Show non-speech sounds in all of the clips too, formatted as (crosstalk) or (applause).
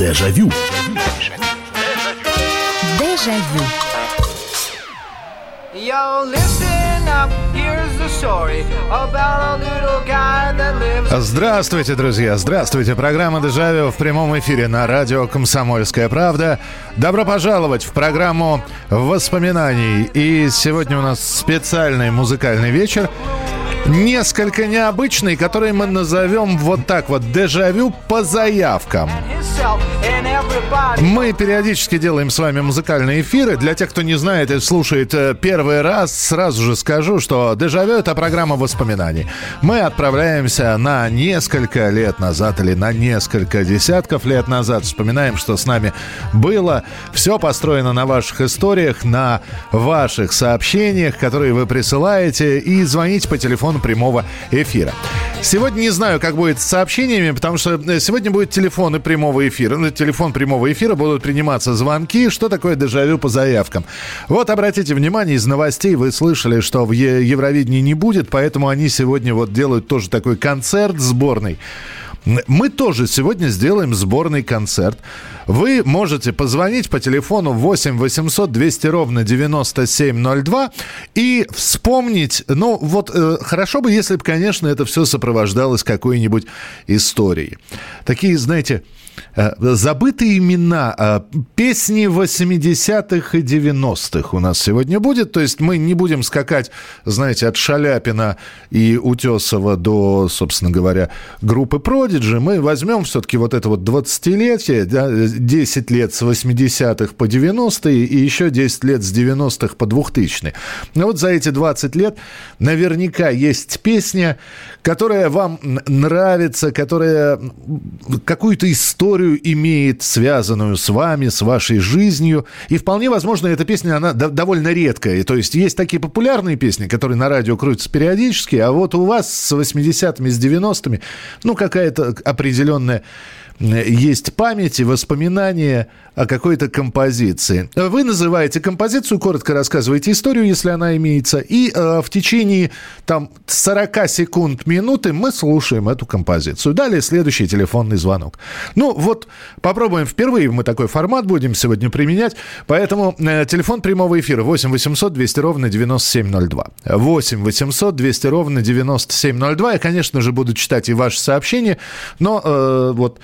Дежавю. Дежавю. Yo, listen up, here's the story about a little guy that lives... Здравствуйте, друзья! Здравствуйте! Программа «Дежавю» в прямом эфире на радио «Комсомольская правда». Добро пожаловать в программу воспоминаний. И сегодня у нас специальный музыкальный вечер. Несколько необычный, который мы назовем вот так вот «Дежавю по заявкам». Мы периодически делаем с вами музыкальные эфиры. Для тех, кто не знает и слушает э, первый раз, сразу же скажу, что «Дежавю» — это программа воспоминаний. Мы отправляемся на несколько лет назад или на несколько десятков лет назад. Вспоминаем, что с нами было. Все построено на ваших историях, на ваших сообщениях, которые вы присылаете, и звоните по телефону прямого эфира. Сегодня не знаю, как будет с сообщениями, потому что э, сегодня будут телефоны прямого эфира. На телефон прямого эфира будут приниматься звонки. Что такое дежавю по заявкам? Вот обратите внимание, из новостей вы слышали, что в Евровидении не будет, поэтому они сегодня вот делают тоже такой концерт сборный. Мы тоже сегодня сделаем сборный концерт. Вы можете позвонить по телефону 8 800 200 ровно 9702 и вспомнить, ну вот э, хорошо бы, если бы, конечно, это все сопровождалось какой-нибудь историей. Такие, знаете, э, забытые имена, э, песни 80-х и 90-х у нас сегодня будет. То есть мы не будем скакать, знаете, от Шаляпина и Утесова до, собственно говоря, группы Prodigy. Мы возьмем все-таки вот это вот 20-летие, да, 10 лет с 80-х по 90-е и еще 10 лет с 90-х по 2000-е. Но вот за эти 20 лет наверняка есть песня, которая вам нравится, которая какую-то историю имеет, связанную с вами, с вашей жизнью. И вполне возможно, эта песня, она до- довольно редкая. То есть есть такие популярные песни, которые на радио крутятся периодически, а вот у вас с 80-ми, с 90-ми, ну, какая-то определенная есть память и воспоминания о какой-то композиции. Вы называете композицию, коротко рассказываете историю, если она имеется, и э, в течение там 40 секунд, минуты мы слушаем эту композицию. Далее следующий телефонный звонок. Ну вот попробуем впервые, мы такой формат будем сегодня применять, поэтому э, телефон прямого эфира 8 800 200 ровно 9702. 8 800 200 ровно 9702. Я, конечно же, буду читать и ваши сообщения, но э, вот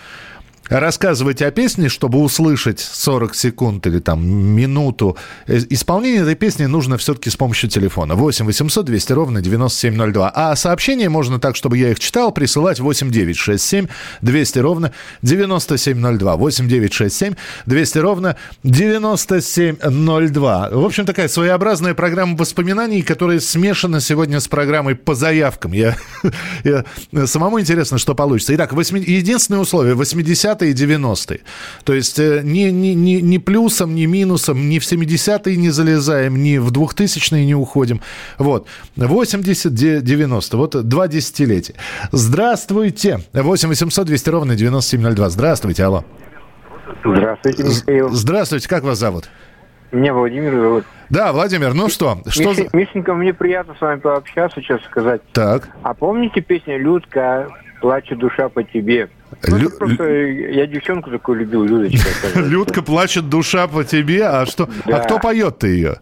рассказывать о песне, чтобы услышать 40 секунд или там минуту э, исполнение этой песни нужно все-таки с помощью телефона. 8 800 200 ровно 9702. А сообщения можно так, чтобы я их читал, присылать 8 9 6 7 200 ровно 9702. 8 9 6 7 200 ровно 9702. В общем, такая своеобразная программа воспоминаний, которая смешана сегодня с программой по заявкам. Я, (laughs) я- самому интересно, что получится. Итак, восьми- единственное условие 80-е и 90-е. То есть э, ни, ни, ни, ни плюсом, ни минусом, ни в 70-е не залезаем, ни в 2000-е не уходим. Вот. 80, де- 90. Вот два десятилетия. Здравствуйте. 8 800 200 ровно 9702. Здравствуйте, алло. Здравствуйте, Михаил. Здравствуйте, как вас зовут? Меня Владимир зовут. Да, Владимир, ну что? Что за... Миш- Мишенька, мне приятно с вами пообщаться, сейчас сказать. Так. А помните песню «Людка, плачет душа по тебе»? Ну, Лю- просто я девчонку такую любил, Людочка. (laughs) Людка плачет душа по тебе, а что? А Да. кто поет-то ее?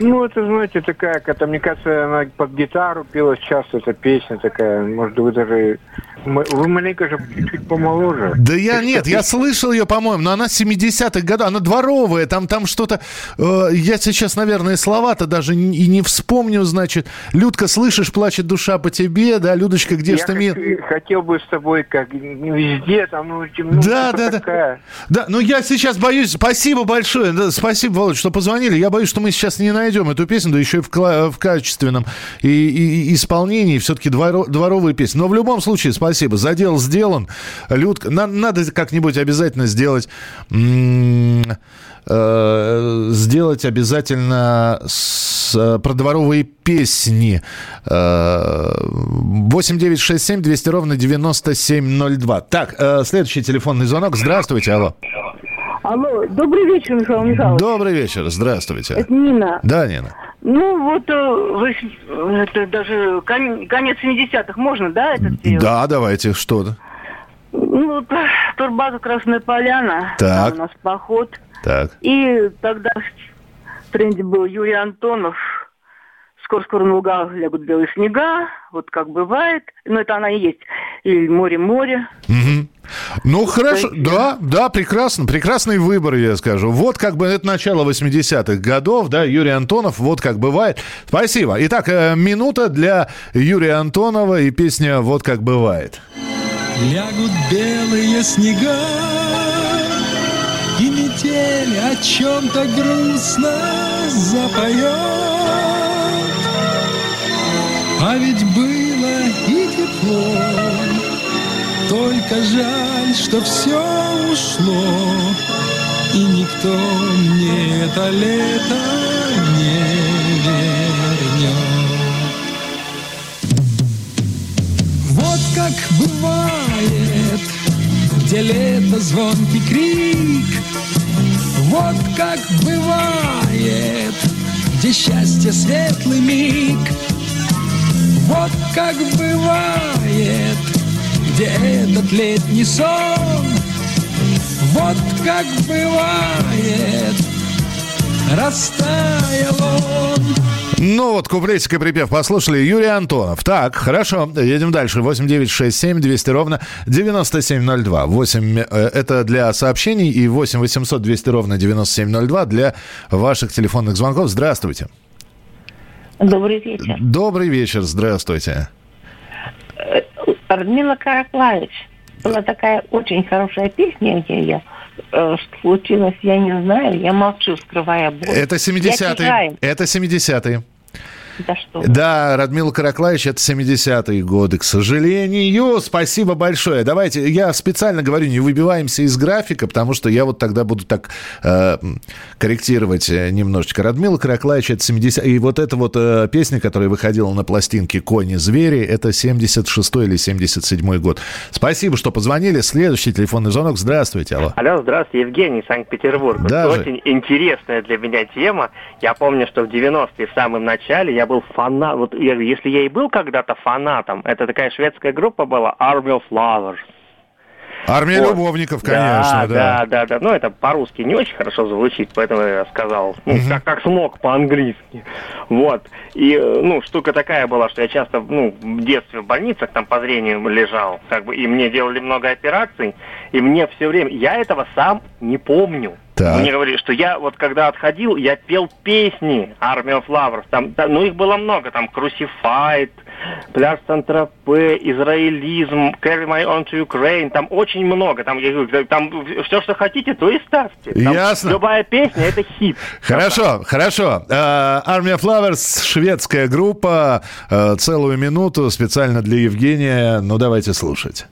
Ну, это, знаете, такая, какая-то, мне кажется, она под гитару пелась часто, эта песня такая. Может, вы даже... Вы маленько же чуть-чуть помоложе. Да я нет, я слышал ее, по-моему, но она 70-х годов, она дворовая, там, там что-то... э, я сейчас, наверное, слова-то даже и не вспомню, значит. Людка, слышишь, плачет душа по тебе, да, Людочка, где ж Я ты ми- хочу- хотел бы с тобой как везде, там, ну, ну, Да, да, да. такая. Да, ну я сейчас боюсь, спасибо большое, да, спасибо, Володь, что позвонили. Я боюсь, что мы сейчас не найдем эту песню, да еще и в, кла- в качественном и, и- исполнении, все-таки дворо- дворовые песни. Но в любом случае, спасибо, задел сделан. Людка, на- надо как-нибудь обязательно сделать... м, э, сделать обязательно с, э, про дворовые песни. Э, 8967 200 ровно 9702. Так, э, следующий телефонный звонок. Здравствуйте, алло. Алло, добрый вечер, Михаил Михайлович. Добрый вечер, здравствуйте. Это Нина. Да, Нина. Ну, вот, э, вы, это даже кон- конец 70-х можно, да, это сделать? Да, давайте, что? Ну, э, турбаза Красная Поляна. Так. У нас поход. Так. И тогда в тренде был Юрий Антонов. Скоро-скоро на лугах лягут белые снега. Вот как бывает. Ну, это она и есть. И море-море. Мгм. Ну, хорошо, да, да, прекрасно, прекрасный выбор, я скажу. Вот как бы это начало 80-х годов, да, Юрий Антонов, вот как бывает. Спасибо. Итак, э, минута для Юрия Антонова и песня «Вот как бывает». Лягут белые снега И метель о чем-то грустно запоет А ведь было и тепло Только жаль, что все ушло И никто мне это лето не вернет Вот как бывает, где лето звонкий крик, Вот как бывает, где счастье светлый миг, Вот как бывает, где этот летний сон, Вот как бывает, растаял он. Ну вот, куплетик и припев послушали. Юрий Антонов. Так, хорошо, едем дальше. 8967 200 ровно 9702. 8, э, это для сообщений и 8 800 200 ровно 9702 для ваших телефонных звонков. Здравствуйте. Добрый вечер. Добрый вечер, здравствуйте. Радмила Караклаевич. Была такая очень хорошая песня ее. Э, Что случилось, я не знаю. Я молчу, скрывая боль. Это Я 70-е. читаю. Это 70-е. Да что. Да, Радмила Караклаевич, это 70-е годы, к сожалению. Спасибо большое. Давайте, я специально говорю, не выбиваемся из графика, потому что я вот тогда буду так э, корректировать э, немножечко. Радмила Караклаевич, это 70 И вот эта вот э, песня, которая выходила на пластинке «Кони-звери», это 76-й или 77-й год. Спасибо, что позвонили. Следующий телефонный звонок. Здравствуйте, алло. Алло, здравствуйте, Евгений, Санкт-Петербург. Вот Да, Очень интересная для меня тема. Я помню, что в 90-е, в самом начале, я был фанат. Вот я- если я и был когда-то фанатом, это такая шведская группа была Army of Lovers. Армия Вот. любовников, конечно, да. да, да, да. Ну, это по-русски не очень хорошо звучит, поэтому я сказал, ну, как, как смог по-английски. Вот. И, э, ну, штука такая была, что я часто, ну, в детстве в больницах там по зрению лежал, как бы, и мне делали много операций, и мне все время, я этого сам не помню. Так. Мне говорили, что я вот когда отходил, я пел песни Army of Lovers. Там, да, ну, их было много. Там Crucified, Пляж Сан-Тропе, Израилизм, Carry My On to Ukraine. Там очень много. Там, я говорю, там все, что хотите, то и ставьте. Там Ясно. Любая песня – это хит. Хорошо, хорошо. Э, Army of шведская группа. Э, Целую минуту специально для Евгения. Ну, давайте слушать.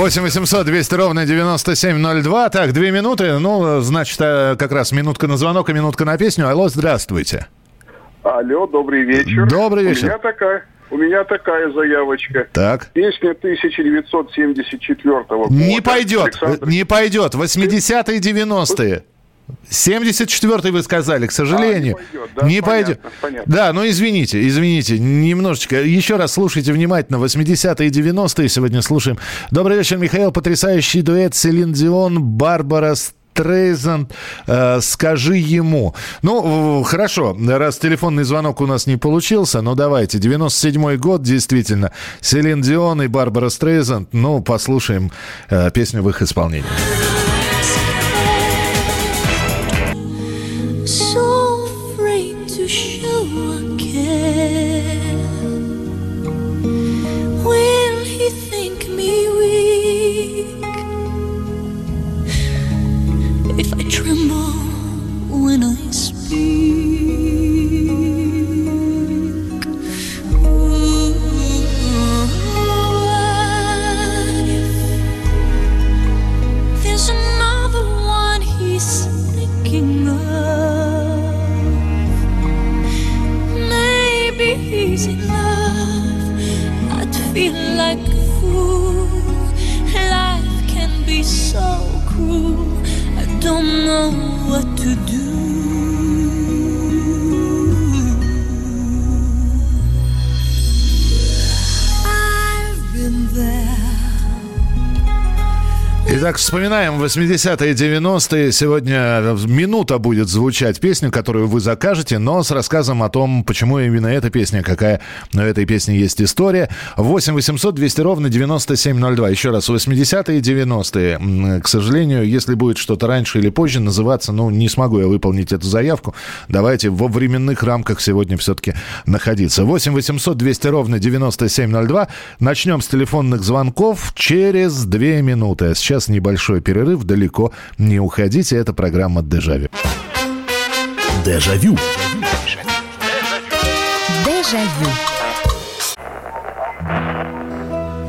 8 800 200 ровно 9702. Так, две минуты. Ну, значит, э, как раз минутка на звонок и минутка на песню. Алло, здравствуйте. Алло, добрый вечер. Добрый вечер. У меня такая, у меня такая заявочка. Так. Песня 1974 года. Не пойдет, Александр- не пойдет. 80-е, 90-е. 74-й вы сказали, к сожалению. А, не пойдет, да? Не Понятно, пойдет. понятно. Да, ну извините, извините, немножечко. Еще раз слушайте внимательно. 80-е и 90-е сегодня слушаем. Добрый вечер, Михаил. Потрясающий дуэт Селин Дион, Барбара Стрейзанд, э, скажи ему. Ну, хорошо, раз телефонный звонок у нас не получился, но давайте. 97-й год, действительно. Селин Дион и Барбара Стрейзанд. Ну, послушаем э, песню в их исполнении. 我 вспоминаем 80-е, 90-е. Сегодня минута будет звучать песня, которую вы закажете, но с рассказом о том, почему именно эта песня, какая у этой песни есть история. 8 800 200 ровно 9702. Еще раз, 80-е, 90-е. М, К сожалению, если будет что-то раньше или позже называться, ну, не смогу я выполнить эту заявку. Давайте во временных рамках сегодня все-таки находиться. 8 800 200 ровно 9702. Начнем с телефонных звонков через две минуты. А сейчас небольшой небольшой перерыв. Далеко не уходите. Это программа «Дежавю». Дежавю. Дежавю. Дежавю.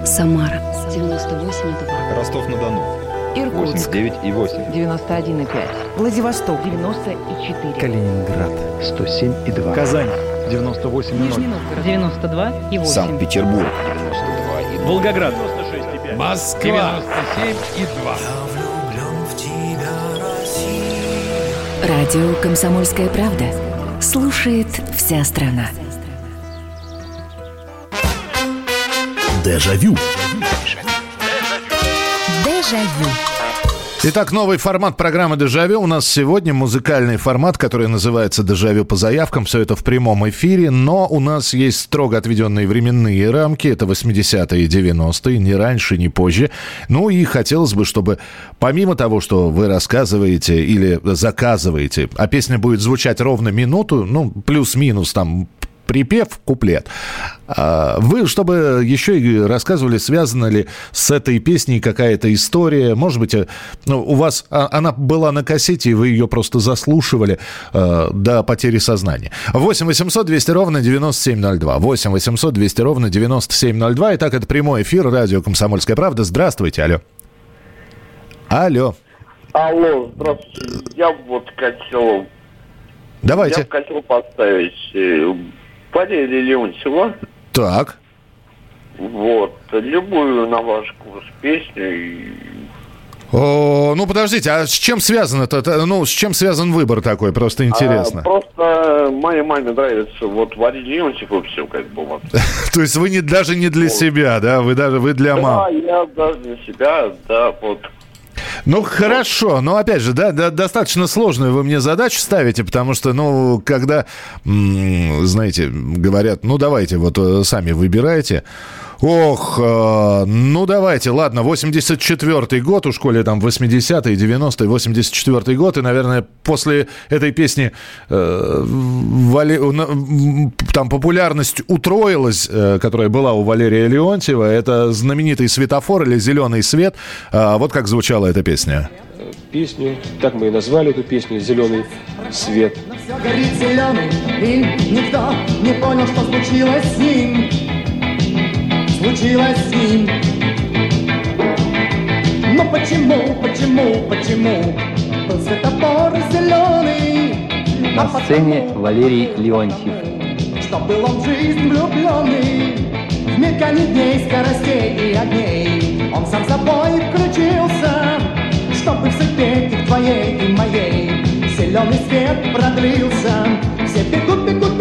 Самара. 98,2. Ростов-на-Дону. Иркутск. 89,8. 91,5. Владивосток. 94. Калининград. 107,2. Казань. 98,0. Нижний Новгород. 92,8. Санкт-Петербург. 92,0. Волгоград. Москва 97 и 2. Радио «Комсомольская правда». Слушает вся страна. Дежавю. Дежавю. Итак, новый формат программы «Дежавю». У нас сегодня музыкальный формат, который называется «Дежавю по заявкам». Все это в прямом эфире, но у нас есть строго отведенные временные рамки. Это 80-е и 90-е, ни раньше, ни позже. Ну и хотелось бы, чтобы помимо того, что вы рассказываете или заказываете, а песня будет звучать ровно минуту, ну, плюс-минус там припев, куплет. А Вы, чтобы еще и рассказывали, связана ли с этой песней какая-то история. Может быть, э, ну, у вас а, она была на кассете, и вы ее просто заслушивали э, до потери сознания. 8 800 200 ровно 9702. 8 800 200 ровно 9702. Итак, это прямой эфир радио «Комсомольская правда». Здравствуйте, алло. Алло. Алло, здравствуйте. Я вот хотел... Давайте. Я хотел поставить э, Валерия Леонтьева. Так. Вот. Любую на ваш вкус песню. и О, ну подождите, а с чем связан это? это- Ну, с чем связан выбор такой? Просто интересно. А, просто моей маме нравится вот Валерий Леонтьев и все как бы вот. (laughs) То есть вы не, даже не для себя, да? Вы даже вы для Да, мам. я даже для себя, да, вот. Ну, хорошо, но опять же, да, да, достаточно сложную вы мне задачу ставите, потому что, ну, когда, знаете, говорят, ну, давайте, вот э, сами выбирайте. Ох, э, ну давайте, ладно, 84-й год, у школе там 80-й, 90-й, 84-й год, и, наверное, после этой песни э, м, там популярность утроилась, э, которая была у Валерия Леонтьева, это знаменитый светофор или зеленый свет. А вот как звучала эта песня. песню, так мы и назвали эту песню «Зеленый свет». Все горит зеленый, и никто не понял, что случилось с ним. Случилось с ним. Но почему, почему, почему был светофор зеленый? На сцене Валерий Леонтьев. Что был он в жизнь влюбленный В мельканье дней, скоростей и огней Он сам собой включился Чтобы в судьбе и твоей и моей Зеленый свет продлился Все бегут, бегут,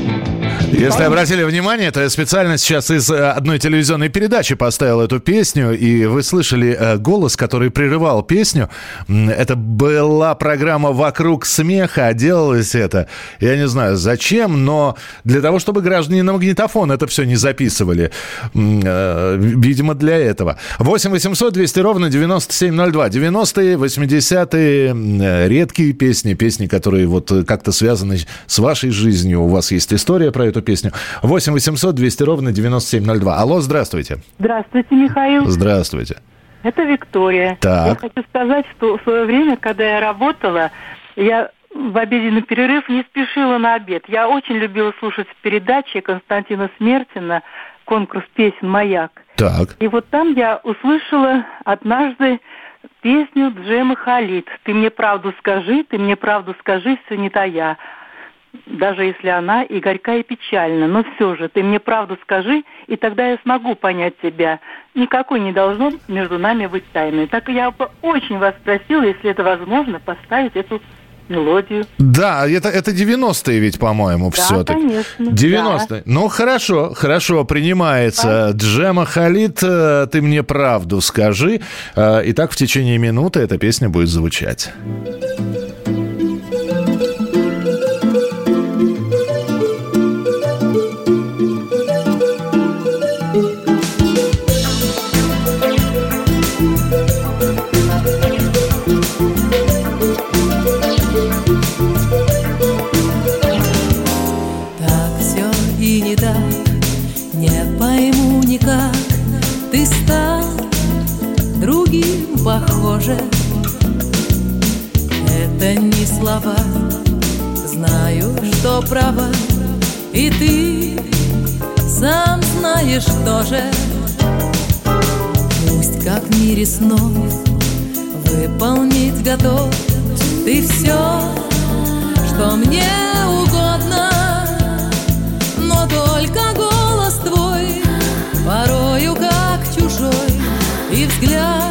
Если обратили внимание, то я специально сейчас из э, одной телевизионной передачи поставил эту песню, и вы слышали э, голос, который прерывал песню. Это была программа «Вокруг смеха», а делалось это, я не знаю зачем, но для того, чтобы граждане на магнитофон это все не записывали. Э, Видимо, для этого. 8 800 200 ровно 9702. 90-е, 80-е, м, э, редкие песни, песни, которые вот как-то связаны с вашей жизнью. У вас есть история про эту песню. 8 800 200 ровно 9702. Алло, здравствуйте. Здравствуйте, Михаил. Здравствуйте. Это Виктория. Так. Я хочу сказать, что в свое время, когда я работала, я в обеденный перерыв не спешила на обед. Я очень любила слушать передачи Константина Смертина «Конкурс песен «Маяк». Так. И вот там я услышала однажды песню Джема Халид. Ты мне правду скажи, ты мне правду скажи, все не тая. Даже если она и горька, и печальна, но все же ты мне правду скажи, и тогда я смогу понять тебя. Никакой не должно между нами быть тайны. Так я бы очень вас просила, если это возможно, поставить эту мелодию. Да, это, это 90-е ведь, по-моему, Да, все-таки. конечно, 90-е. Ну, хорошо, хорошо, принимается. Джема Халид, э, ты мне правду скажи. Э, Итак, в течение минуты эта песня будет звучать. Что права, и ты сам знаешь тоже. Пусть как в мире снов выполнить готов ты все, что мне угодно, но только голос твой порою как чужой и взгляд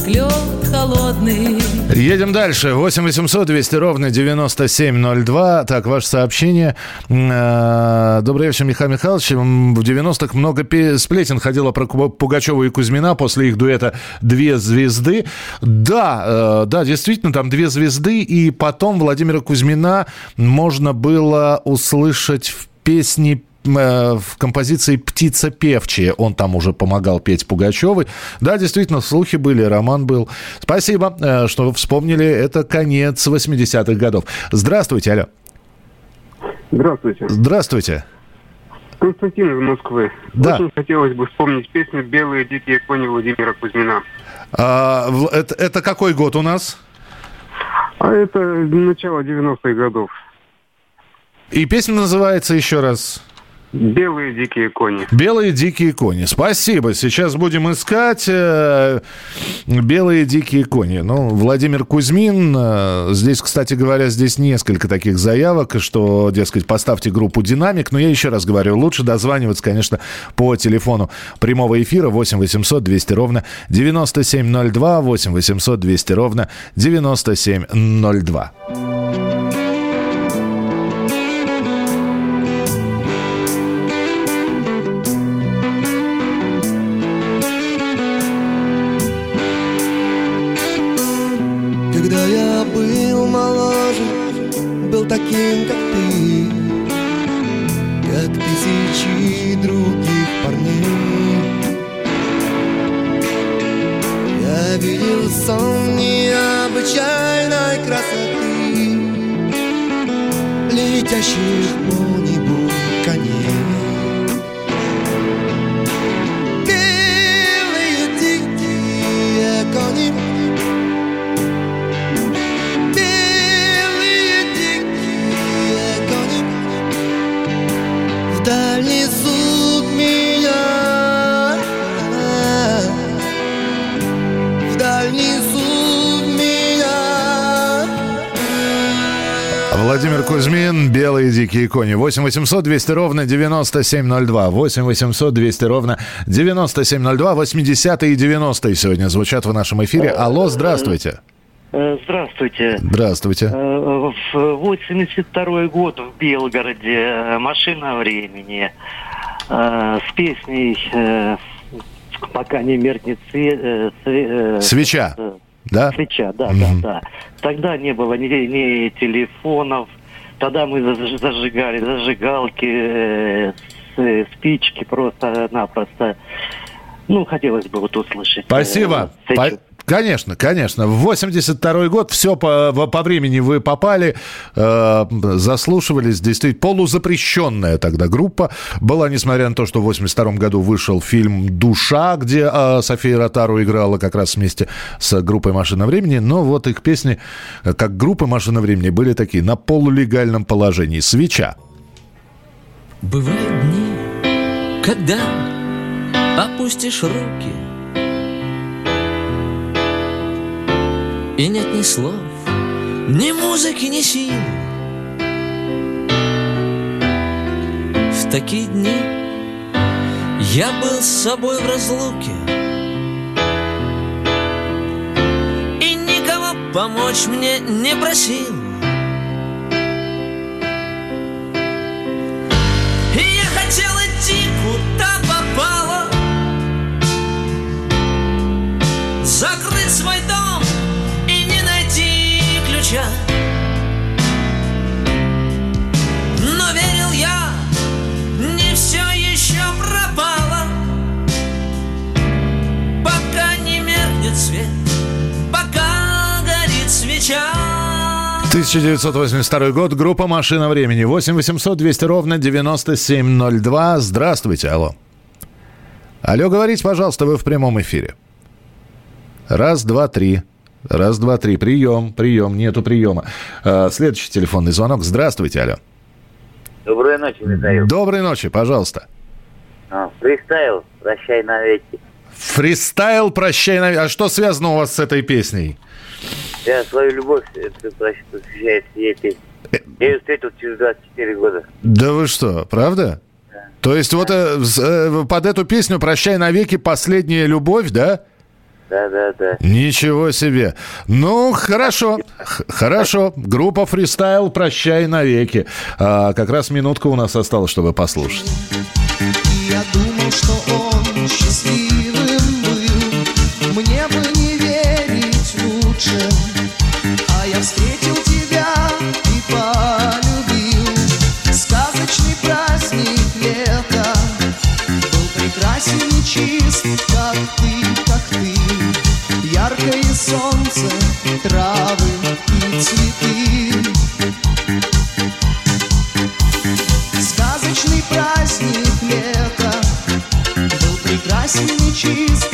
как лед холодный. Едем дальше. 8 800 200 ровно 9702. Так, ваше сообщение. Э, Добрый вечер, Михаил Михайлович. В 90-х много сплетен ходило про Пугачева и Кузьмина после их дуэта «Две звезды». Да, э, да, действительно, там «Две звезды», и потом Владимира Кузьмина можно было услышать в песне в композиции «Птица певчая». Он там уже помогал петь Пугачевой. Да, действительно, слухи были, роман был. Спасибо, э, что вспомнили. Это конец 80-х годов. Здравствуйте, алло. Здравствуйте. Здравствуйте. Константин из Москвы. Да. Очень хотелось бы вспомнить песню «Белые дикие кони» Владимира Кузьмина. А, это, это какой год у нас? А это начало 90-х годов. И песня называется еще раз... «Белые дикие кони». Белые дикие кони. Спасибо. Сейчас будем искать э, белые дикие кони. Ну, Владимир Кузьмин. э, здесь, кстати говоря, здесь несколько таких заявок, что, дескать, поставьте группу «Динамик». Но я еще раз говорю, лучше дозваниваться, конечно, по телефону прямого эфира 8 800 200 ровно 9702, 8 800 200 ровно 9702. Моложе, был таким, как ты. Как тысячи других парней. Я видел сон необычайной красоты Летящих по Кузьмин, «Белые дикие кони». 8 800 200 ровно 9702. 8 800 200 ровно 9702. 80-е и 90-е сегодня звучат в нашем эфире. Алло, здравствуйте. Э, Здравствуйте. Здравствуйте. Э, В 82 год в Белгороде «Машина времени» э, с песней «Пока не меркнет све- све- Свеча. Да? Свеча, да, Мгм. да, да. Тогда не было ни, ни телефонов, тогда мы заж- зажигали зажигалки, э, э, спички просто-напросто. Ну, хотелось бы вот услышать. э, Спасибо. По- Конечно, конечно. В 82 год все по, по времени вы попали, э, заслушивались. Действительно, полузапрещенная тогда группа была, несмотря на то, что в 82 году вышел фильм «Душа», где э, София Ротару играла как раз вместе с группой «Машина времени». Но вот их песни, э, как группы «Машина времени», были такие на полулегальном положении. «Свеча». Бывают дни, когда опустишь руки И нет ни слов, ни музыки, ни сил. В такие дни я был с собой в разлуке. И никого помочь мне не просил. И я хотел 1982 год, группа «Машина времени». 8 800 200 ровно 9702. Здравствуйте, алло. Алло, говорите, пожалуйста, вы в прямом эфире. Раз, два, три. Раз, два, три. Прием, прием, нету приема. А, следующий телефонный звонок. Здравствуйте, алло. Доброй ночи, Михаил. Доброй ночи, пожалуйста. А, фристайл, прощай навеки. Фристайл «Прощай навеки». А что связано у вас с этой песней? Я свою любовь посвящаю ей песне. Я ее встретил через 24 года. Да вы что, правда? То есть вот э, э, под эту песню «Прощай навеки» последняя любовь, да? Да, да, да. Ничего себе. Ну, хорошо. Хорошо. Группа фристайл «Прощай навеки». А, как раз минутка у нас осталась, чтобы послушать. Я думал, что он счастливым был Мне чист, как ты, как ты. Яркое солнце, травы и цветы. Сказочный праздник лета. Был прекрасен и чист,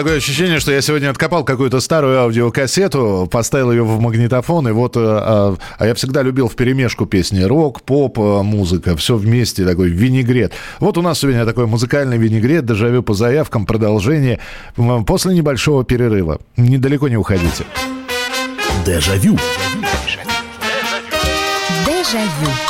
такое ощущение, что я сегодня откопал какую-то старую аудиокассету, поставил ее в магнитофон, и вот... э, А, а я всегда любил в перемешку песни рок, поп, э, музыка, все вместе, такой винегрет. Вот у нас сегодня такой музыкальный винегрет, дежавю по заявкам, продолжение после небольшого перерыва. Недалеко не уходите. Дежавю. Дежавю.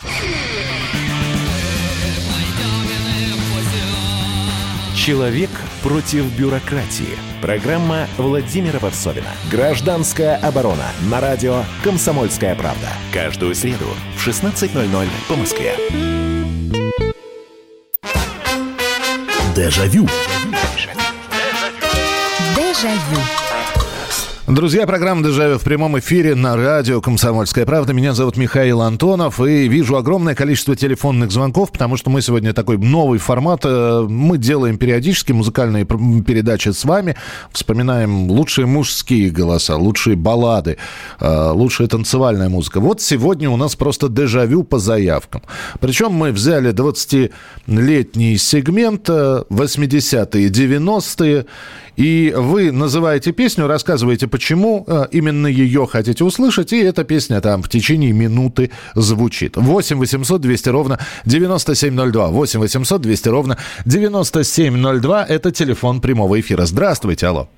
Человек против бюрократии. Программа Владимира Варсовина. Гражданская оборона. На радио «Комсомольская правда». Каждую среду в 16.00 по Москве. Дежавю. Дежавю. Друзья, программа «Дежавю» в прямом эфире на радио «Комсомольская правда». Меня зовут Михаил Антонов, и вижу огромное количество телефонных звонков, потому что мы сегодня такой новый формат. э, Мы делаем периодически музыкальные передачи с вами, вспоминаем лучшие мужские голоса, лучшие баллады, э, лучшая танцевальная музыка. Вот сегодня у нас просто дежавю по заявкам. Причем мы взяли 20-летний сегмент, э, 80-е, 90-е, и вы называете песню, рассказываете, почему э, именно ее хотите услышать, и эта песня там в течение минуты звучит. 8 800 200 ровно 9702. 8 800 200 ровно 9702. Это телефон прямого эфира. Здравствуйте, алло.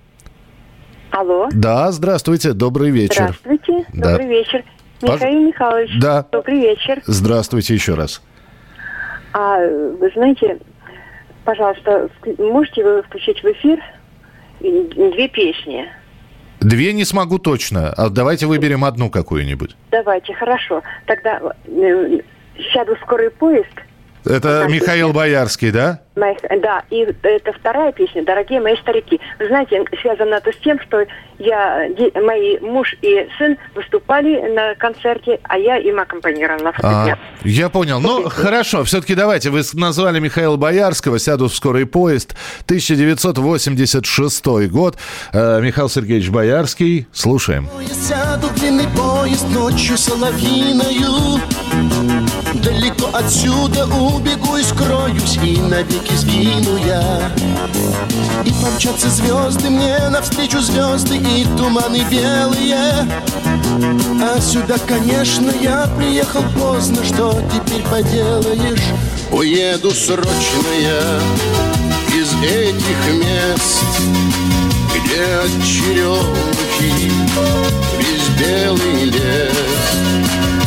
Алло. Да, здравствуйте, добрый вечер. Здравствуйте. Да. Добрый вечер. Пож- Михаил Михайлович. Да. Добрый вечер. Здравствуйте еще раз. А вы знаете, пожалуйста, можете вы включить в эфир две песни? Две не смогу точно. А давайте выберем одну какую-нибудь. Давайте, хорошо. Тогда э, сяду в скорый поезд. Это Михаил Боярский, да? Да, и это вторая песня «Дорогие мои старики». Вы знаете, связано это с тем, что я, мои муж и сын выступали на концерте, а я им аккомпанировала на А, фортепиано. я понял. Ну, хорошо. Все-таки давайте. Вы назвали Михаила Боярского. Сяду в скорый поезд. 1986 год. Э, Михаил Сергеевич Боярский. Слушаем. Сяду в длинный поезд ночью соловьиною Далеко отсюда убегу и скроюсь И навеки сгину я. И помчатся звезды мне навстречу звезды И туманы белые. А сюда, конечно, я приехал поздно Что теперь поделаешь? Уеду срочно я из этих мест Где от черемухи весь белый лес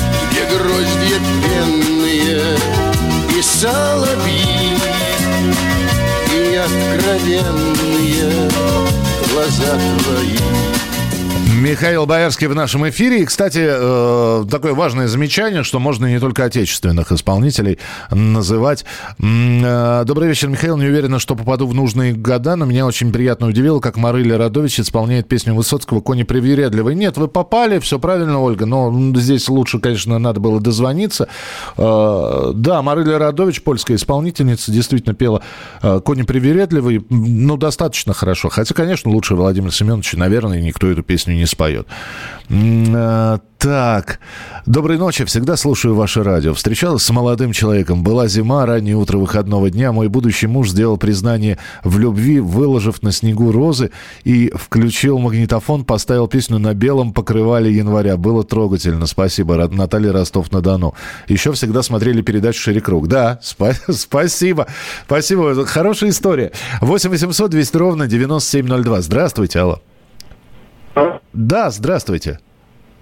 гроздья пенные и соловьи И откровенные глаза твои Михаил Боярский в нашем эфире. И, кстати, э, такое важное замечание, что можно не только отечественных исполнителей называть. Э, Добрый вечер, Михаил. Не уверена, что попаду в нужные года, но меня очень приятно удивило, как Марыля Радович исполняет песню Высоцкого «Кони привередливый». Нет, вы попали, все правильно, Ольга, но здесь лучше, конечно, надо было дозвониться. Э, Да, Марыля Радович, польская исполнительница, действительно пела «Кони привередливый». Ну, достаточно хорошо. Хотя, конечно, лучше Владимира Семеновича, наверное, никто эту песню не споет. Э, Так, доброй ночи, всегда слушаю ваше радио. Встречалась с молодым человеком, была зима, раннее утро выходного дня. Мой будущий муж сделал признание в любви, выложив на снегу розы и включил магнитофон, поставил песню на белом покрывале января. Было трогательно, спасибо, Наталья Ростов-на-Дону. Еще всегда смотрели передачу «Шире круг». Да, спа- (laughs) спасибо, спасибо, хорошая история. 8 800 200 ровно 9702. Здравствуйте, алло. Да, здравствуйте.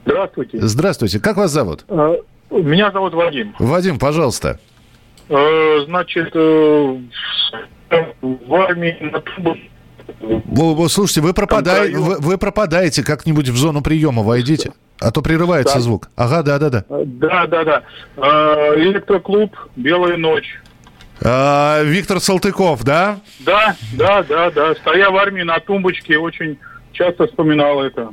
Здравствуйте. Здравствуйте. Как вас зовут? Э, Меня зовут Вадим. Вадим, пожалуйста. Э, Значит, э, в армии на трубах Слушайте, вы, пропадаете, вы, вы пропадаете как-нибудь в зону приема, войдите. А то прерывается Так. звук. Ага, да, да, да. Да, да, да. Э, Электроклуб «Белая ночь». А, Виктор Салтыков, да? Да, да, да, да. Стоя в армии на тумбочке, очень часто вспоминал это.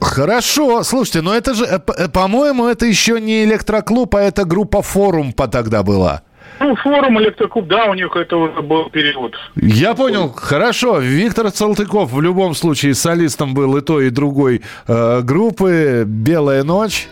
Хорошо, слушайте, но это же, э, э, по-моему, это еще не электроклуб, а это группа форум по тогда была. Ну, форум электроклуб, да, у них это уже был период. Я понял, хорошо. Виктор Салтыков в любом случае солистом был и той, и другой э, группы «Белая ночь».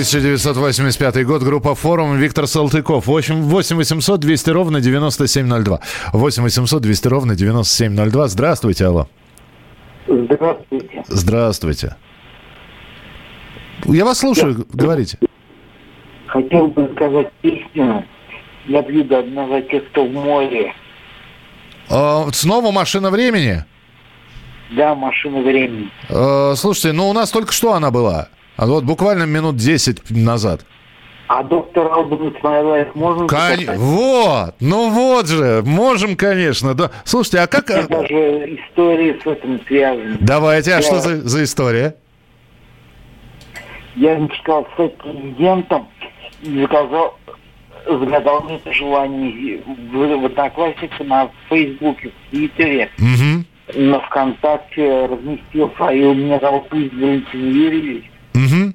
1985 год, группа «Форум», Виктор Салтыков. 8, 8 800 200 ровно 9702. 8 800 200 ровно 9702. Здравствуйте, алло. Здравствуйте. Здравствуйте. Я вас слушаю, говорите. Хотел бы сказать песню «Я пью до одного тех, кто в море». А, снова «Машина времени»? Да, «Машина времени». Э, слушайте, ну у нас только что она была. А вот буквально минут 10 назад. А доктор Албан Исмаилаев можно Кон- записать? Вот, ну вот же, можем, конечно. Да. Слушайте, а как... И даже истории с этим связаны. Давайте, а Я- что за, за история? Я мечтал стать президентом и заказал, загадал мне это желание в, в Одноклассниках, на Фейсбуке, в Твиттере, Мгм. на ВКонтакте разместил файл «Меня зовут Валентин Юрьевич». Мгм.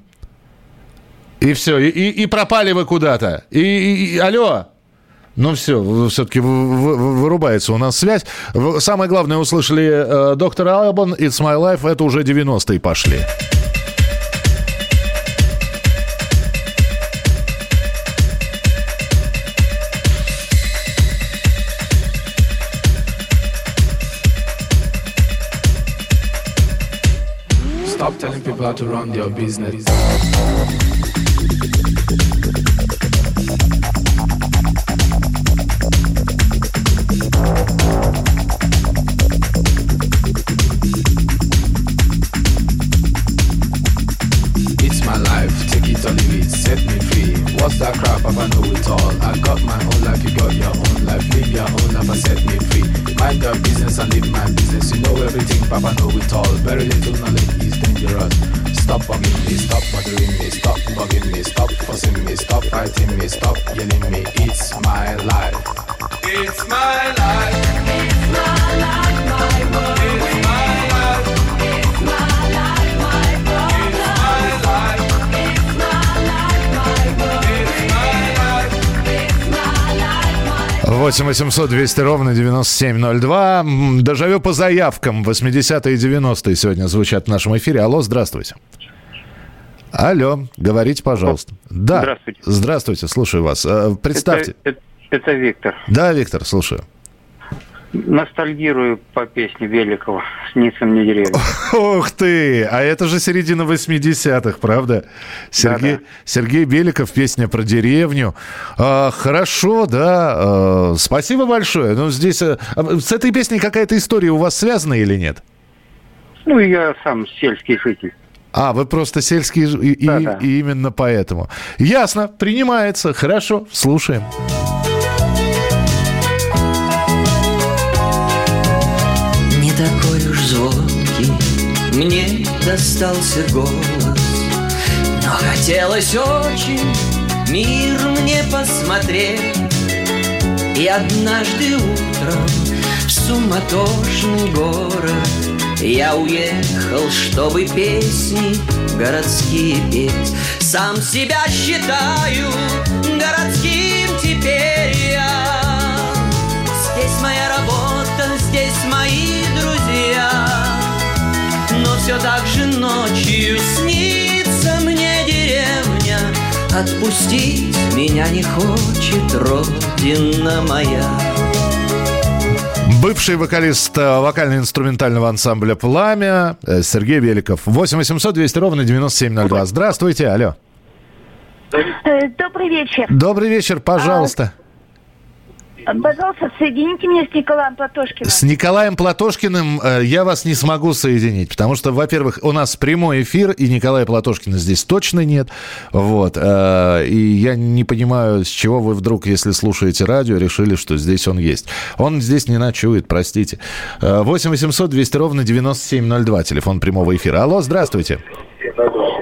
И все, и, и- и пропали вы куда-то. И, и- и- алло. Ну все, все-таки вырубается у нас связь. Самое главное, услышали э, доктор Албан, It's My Life, это уже 90-е пошли. Stop telling people how to run their business. Set me free. What's that crap? Know it all. I got my own life, you got your own life. Live your own set me free. Mind your business and my business. You know everything, Papa know it all. Very little knowledge dangerous. Stop bugging me, stop bothering me, stop bugging me, stop fussing me, stop fighting me, stop yelling me. It's my life. It's my life. It's my life, 8 800 200 ровно 9702. М, Дежавю по заявкам. 80-е и 90-е сегодня звучат в нашем эфире. Алло, здравствуйте. Алло, говорите, пожалуйста. Да. Здравствуйте. Здравствуйте, слушаю вас. Э, Представьте. Это, это- это Виктор. Да, Виктор, слушаю. Ностальгирую по песне Великого «Снится мне деревья». Ух ты! А это же середина 80-х, правда? Сергей, Сергей Беликов, песня про деревню. А, хорошо, да. а, спасибо большое. Ну, здесь... а, а, с этой песней какая-то история у вас связана или нет? Ну, я сам сельский житель. А, вы просто сельский... ж- И, Да-да. и именно поэтому. Ясно, принимается. Хорошо, слушаем. Не достался голос, Но хотелось очень мир мне посмотреть. И однажды утром в суматошный город Я уехал, чтобы песни городские петь. Сам себя считаю городским все так же ночью снится мне деревня. Отпустить меня не хочет родина моя. Бывший вокалист э, вокально-инструментального ансамбля «Пламя» э, Сергей Беликов. 8 800 200 ровно 9702. Здравствуйте, алло. Э, Добрый вечер. Добрый вечер, пожалуйста. Пожалуйста, соедините меня с Николаем Платошкиным. С Николаем Платошкиным э, я вас не смогу соединить, потому что, во-первых, у нас прямой эфир, и Николая Платошкина здесь точно нет. Вот. э, и я не понимаю, с чего вы вдруг, если слушаете радио, решили, что здесь он есть. Он здесь не ночует, простите. Э, 8 800 200 ровно 9702, телефон прямого эфира. Алло, здравствуйте.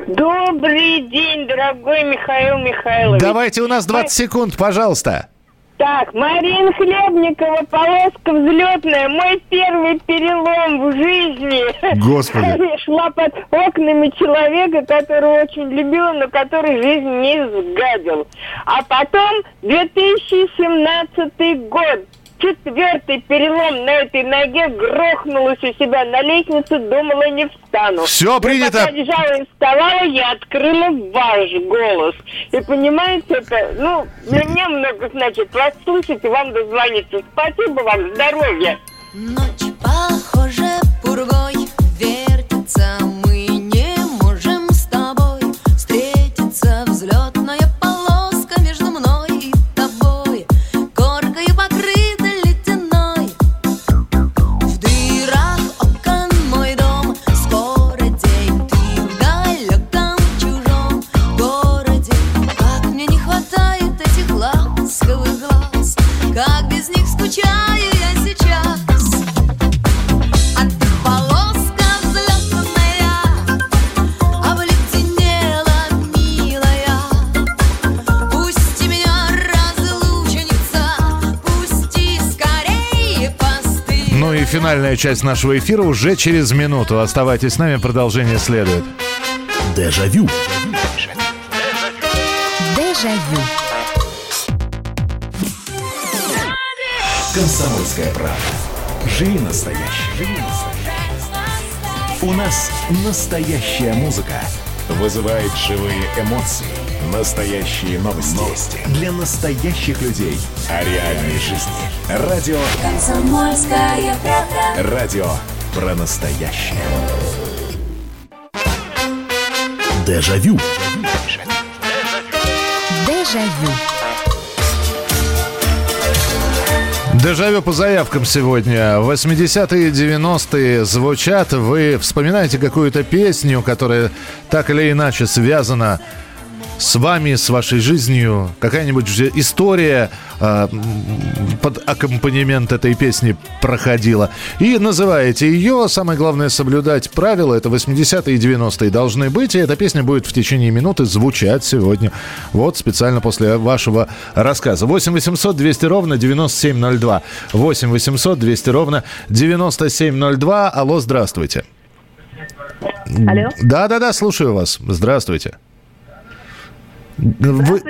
Добрый день, дорогой Михаил Михайлович. Давайте у нас 20 секунд, пожалуйста. Так, Марина Хлебникова, полоска взлетная, мой первый перелом в жизни. Господи. (laughs) Я шла под окнами человека, которого очень любила, но который жизнь не сгадил. А потом 2017 год. Четвертый перелом на этой ноге грохнулась у себя на лестнице, думала, не встану. Но принято. Пока лежала и вставала, я открыла ваш голос. И понимаете, это, ну, для меня много значит вас слушать и вам дозвониться. Спасибо вам, здоровья. Ночь, похоже, пургой вертится Мы не можем с тобой встретиться Взлетная финальная часть нашего эфира уже через минуту. Оставайтесь с нами, продолжение следует. Дежавю. Дежавю. Комсомольская правда. Живи настоящий. Живи настоящий. У нас настоящая музыка. Вызывает живые эмоции. Настоящие новости. Новости. Для настоящих людей. О реальной жизни. Радио. Комсомольская правда. Радио про настоящее. Дежавю. Дежавю. Дежавю по заявкам сегодня. 80-е, 90-е звучат. Вы вспоминаете какую-то песню, которая так или иначе связана с вами, с вашей жизнью. Какая-нибудь история э, под аккомпанемент этой песни проходила. И называете ее. Самое главное соблюдать правила. Это 80-е и 90-е должны быть. И эта песня будет в течение минуты звучать сегодня. Вот специально после вашего рассказа. 8 800 200 ровно 9702. 8 800 200 ровно 9702. Алло, здравствуйте. Алло. Да-да-да, слушаю вас. Здравствуйте. Вы-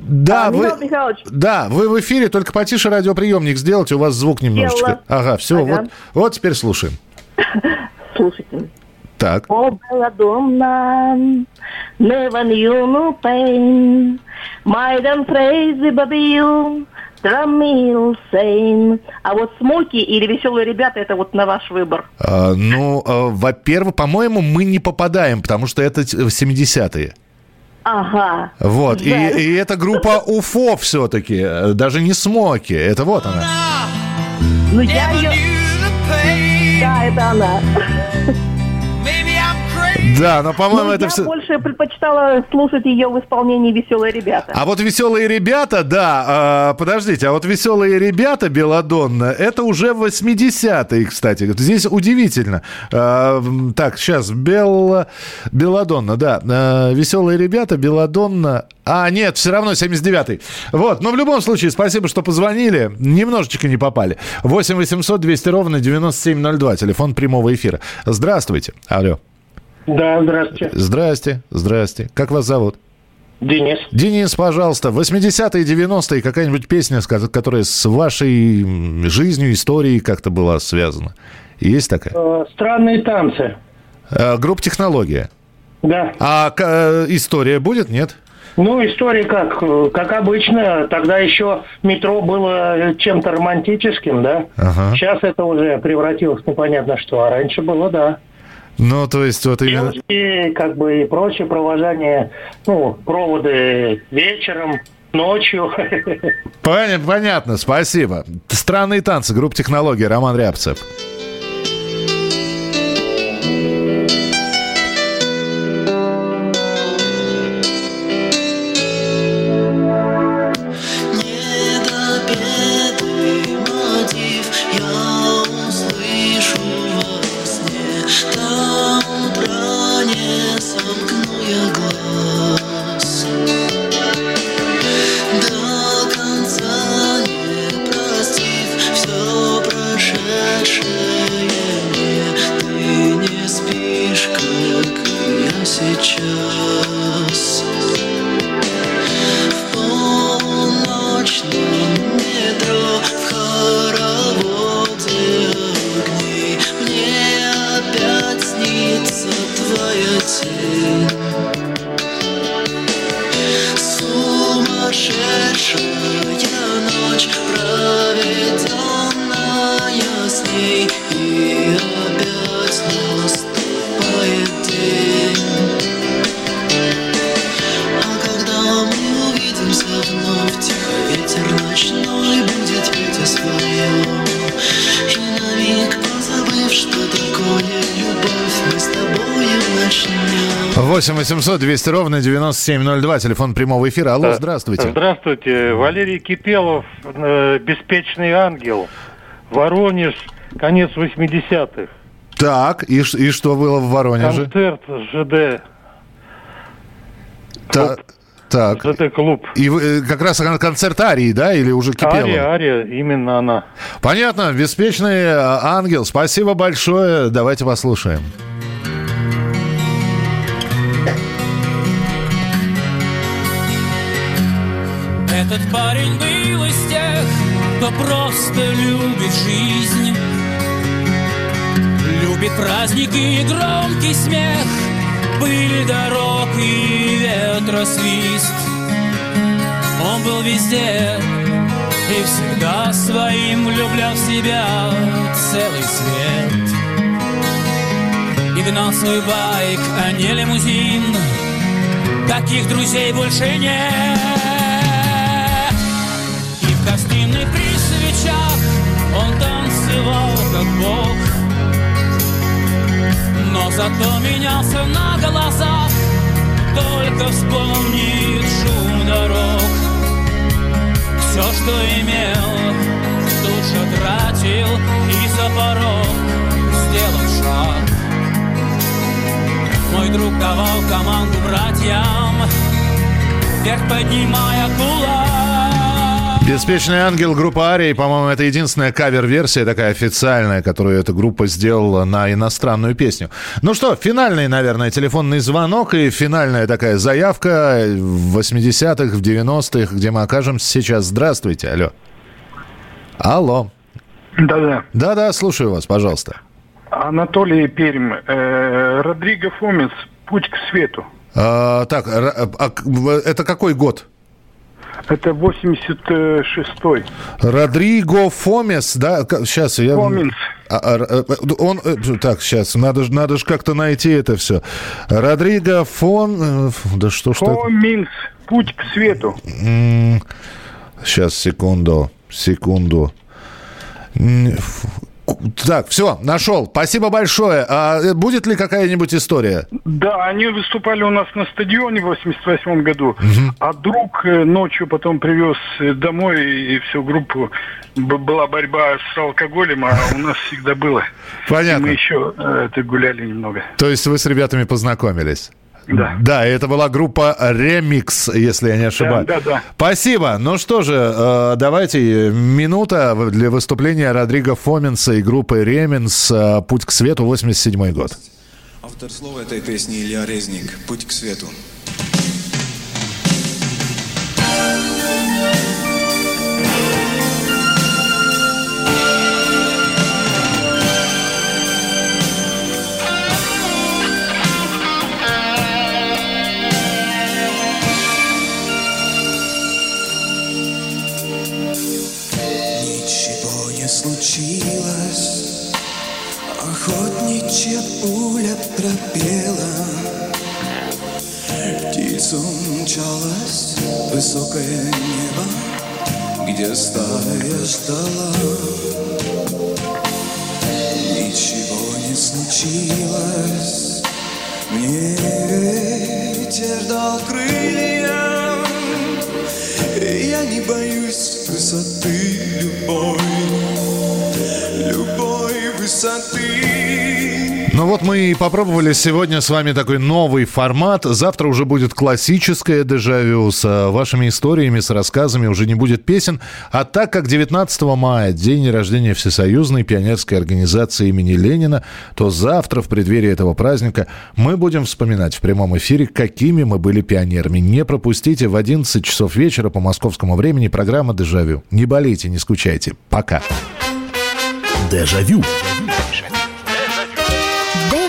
да, А, вы, да, вы в эфире, только потише радиоприемник сделайте, у вас звук немножечко. Сделала. Ага, все, Ага. вот, вот теперь слушаем. (laughs) Слушайте. Так. О, no pain. My damn crazy baby you, Трамил Сейн. А вот смоки или веселые ребята, это вот на ваш выбор. А, ну, а, во-первых, по-моему, мы не попадаем, потому что это т- 70-е. Ага. Вот, и, и это группа УФО все-таки, э, даже не Смоки, это вот она. Ну я ее... Да, это она. Да, но, по-моему, Ну, это я все... больше предпочитала слушать ее в исполнении «Веселые ребята». А вот веселые ребята, да, а, подождите, а вот веселые ребята Беладонна, это уже 80-е, кстати. Здесь удивительно. М, так, сейчас, Бел... Беладонна, да. А, веселые ребята, Беладонна. А, нет, все равно 79-й. Вот, но в любом случае, спасибо, что позвонили. Немножечко не попали. 8 800 200 ровно 9702, телефон прямого эфира. Здравствуйте. Алло. Да, здравствуйте. Здрасте, здрасте. Как вас зовут? Денис. Денис, пожалуйста, 80-е, 90-е, какая-нибудь песня, которая с вашей жизнью, историей как-то была связана? Есть такая? Э, Странные танцы. Э, группа «Технология». Да. А э, история будет, нет? Ну, история как? Как обычно, тогда еще метро было чем-то романтическим, да? Ага. Сейчас это уже превратилось непонятно что, а раньше было, да. Ну, то есть вот именно... И как бы и прочее провожание, ну, проводы вечером, ночью. (laughs) Понятно, понятно, спасибо. Странные танцы, группа «Технология», Роман Рябцев. Снится 8 800 200 ровно 9702, телефон прямого эфира. Алло, здравствуйте. Здравствуйте. Валерий Кипелов, э, «Беспечный ангел», Воронеж, конец 80-х. Так, и, и что было в Воронеже? Концерт ЖД. Та- Так. Это клуб. И вы, э, как раз кон- концерт Арии, да, или уже Кипелова? Ария, Ария, именно она. Понятно, беспечный э, ангел. Спасибо большое. Давайте послушаем. Этот парень был из тех, кто просто любит жизнь. Любит праздники и громкий смех. Пыль дорог и ветра свист. Он был везде и всегда своим влюблял в себя целый свет. И гнал свой байк, а не лимузин Таких друзей больше нет гостиной при свечах. Он танцевал как бог. Но зато менялся на глазах. Только вспомнит шум дорог. Все, что имел, тут же тратил. И за порог сделал шаг. Мой друг давал команду братьям, вверх поднимая кулак. Беспечный ангел группа Арии, по-моему, это единственная кавер-версия такая официальная, которую эта группа сделала на иностранную песню. Ну что, финальный, наверное, телефонный звонок и финальная такая заявка в 80-х, в 90-х, где мы окажемся сейчас. Здравствуйте, алло. Алло. Да-да. Да-да, слушаю вас, пожалуйста. Анатолий Пермь, э, Родриго Фомец, «Путь к свету». А, так, а это какой год? Это 86-й. Родриго Фомес, да, сейчас я... Фоминс. А, а, э, он, э, так, сейчас, надо же надо ж как-то найти это все. Родриго Фон... э, Да что ж? Фоминс, «Путь к свету». Сейчас, секунду, секунду. Так, все, нашел. Спасибо большое. А э, будет ли какая-нибудь история? Да, они выступали у нас на стадионе в 88 году, а друг э, ночью потом привез э, домой и всю группу. Была борьба с алкоголем, а у нас всегда было. Понятно. И мы еще это гуляли немного. То есть вы с ребятами познакомились? Да. Да, это была группа Remix, если я не ошибаюсь. Да, да, да. Спасибо. Ну что же, э, давайте минута для выступления Родриго Фоменса и группы Реминс э, «Путь к свету», 87 год. Автор слова этой песни Илья Резник. Путь к свету. Пуля пропела. Птица умчалась в высокое небо, где стая ждала. Ничего не случилось, мне ветер дал крылья, я не боюсь высоты любой, любой высоты. Ну вот мы и попробовали сегодня с вами такой новый формат. Завтра уже будет классическое дежавю с э, вашими историями, с рассказами. Уже не будет песен. А так как 19 мая, день рождения Всесоюзной пионерской организации имени Ленина, то завтра, в преддверии этого праздника, мы будем вспоминать в прямом эфире, какими мы были пионерами. Не пропустите в 11 часов вечера по московскому времени программа «Дежавю». Не болейте, не скучайте. Пока. Дежавю.